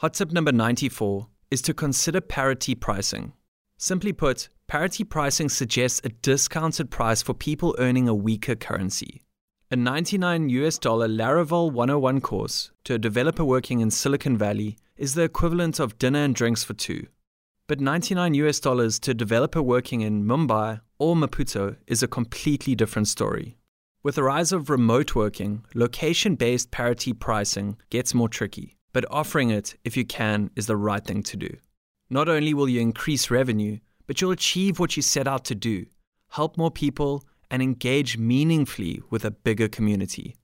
Hot tip number 94 is to consider parity pricing. Simply put, parity pricing suggests a discounted price for people earning a weaker currency. A 99 US dollar Laravel 101 course to a developer working in Silicon Valley is the equivalent of dinner and drinks for two. But 99 US dollars to a developer working in Mumbai or Maputo is a completely different story. With the rise of remote working, location based parity pricing gets more tricky, but offering it, if you can, is the right thing to do. Not only will you increase revenue, but you'll achieve what you set out to do help more people and engage meaningfully with a bigger community.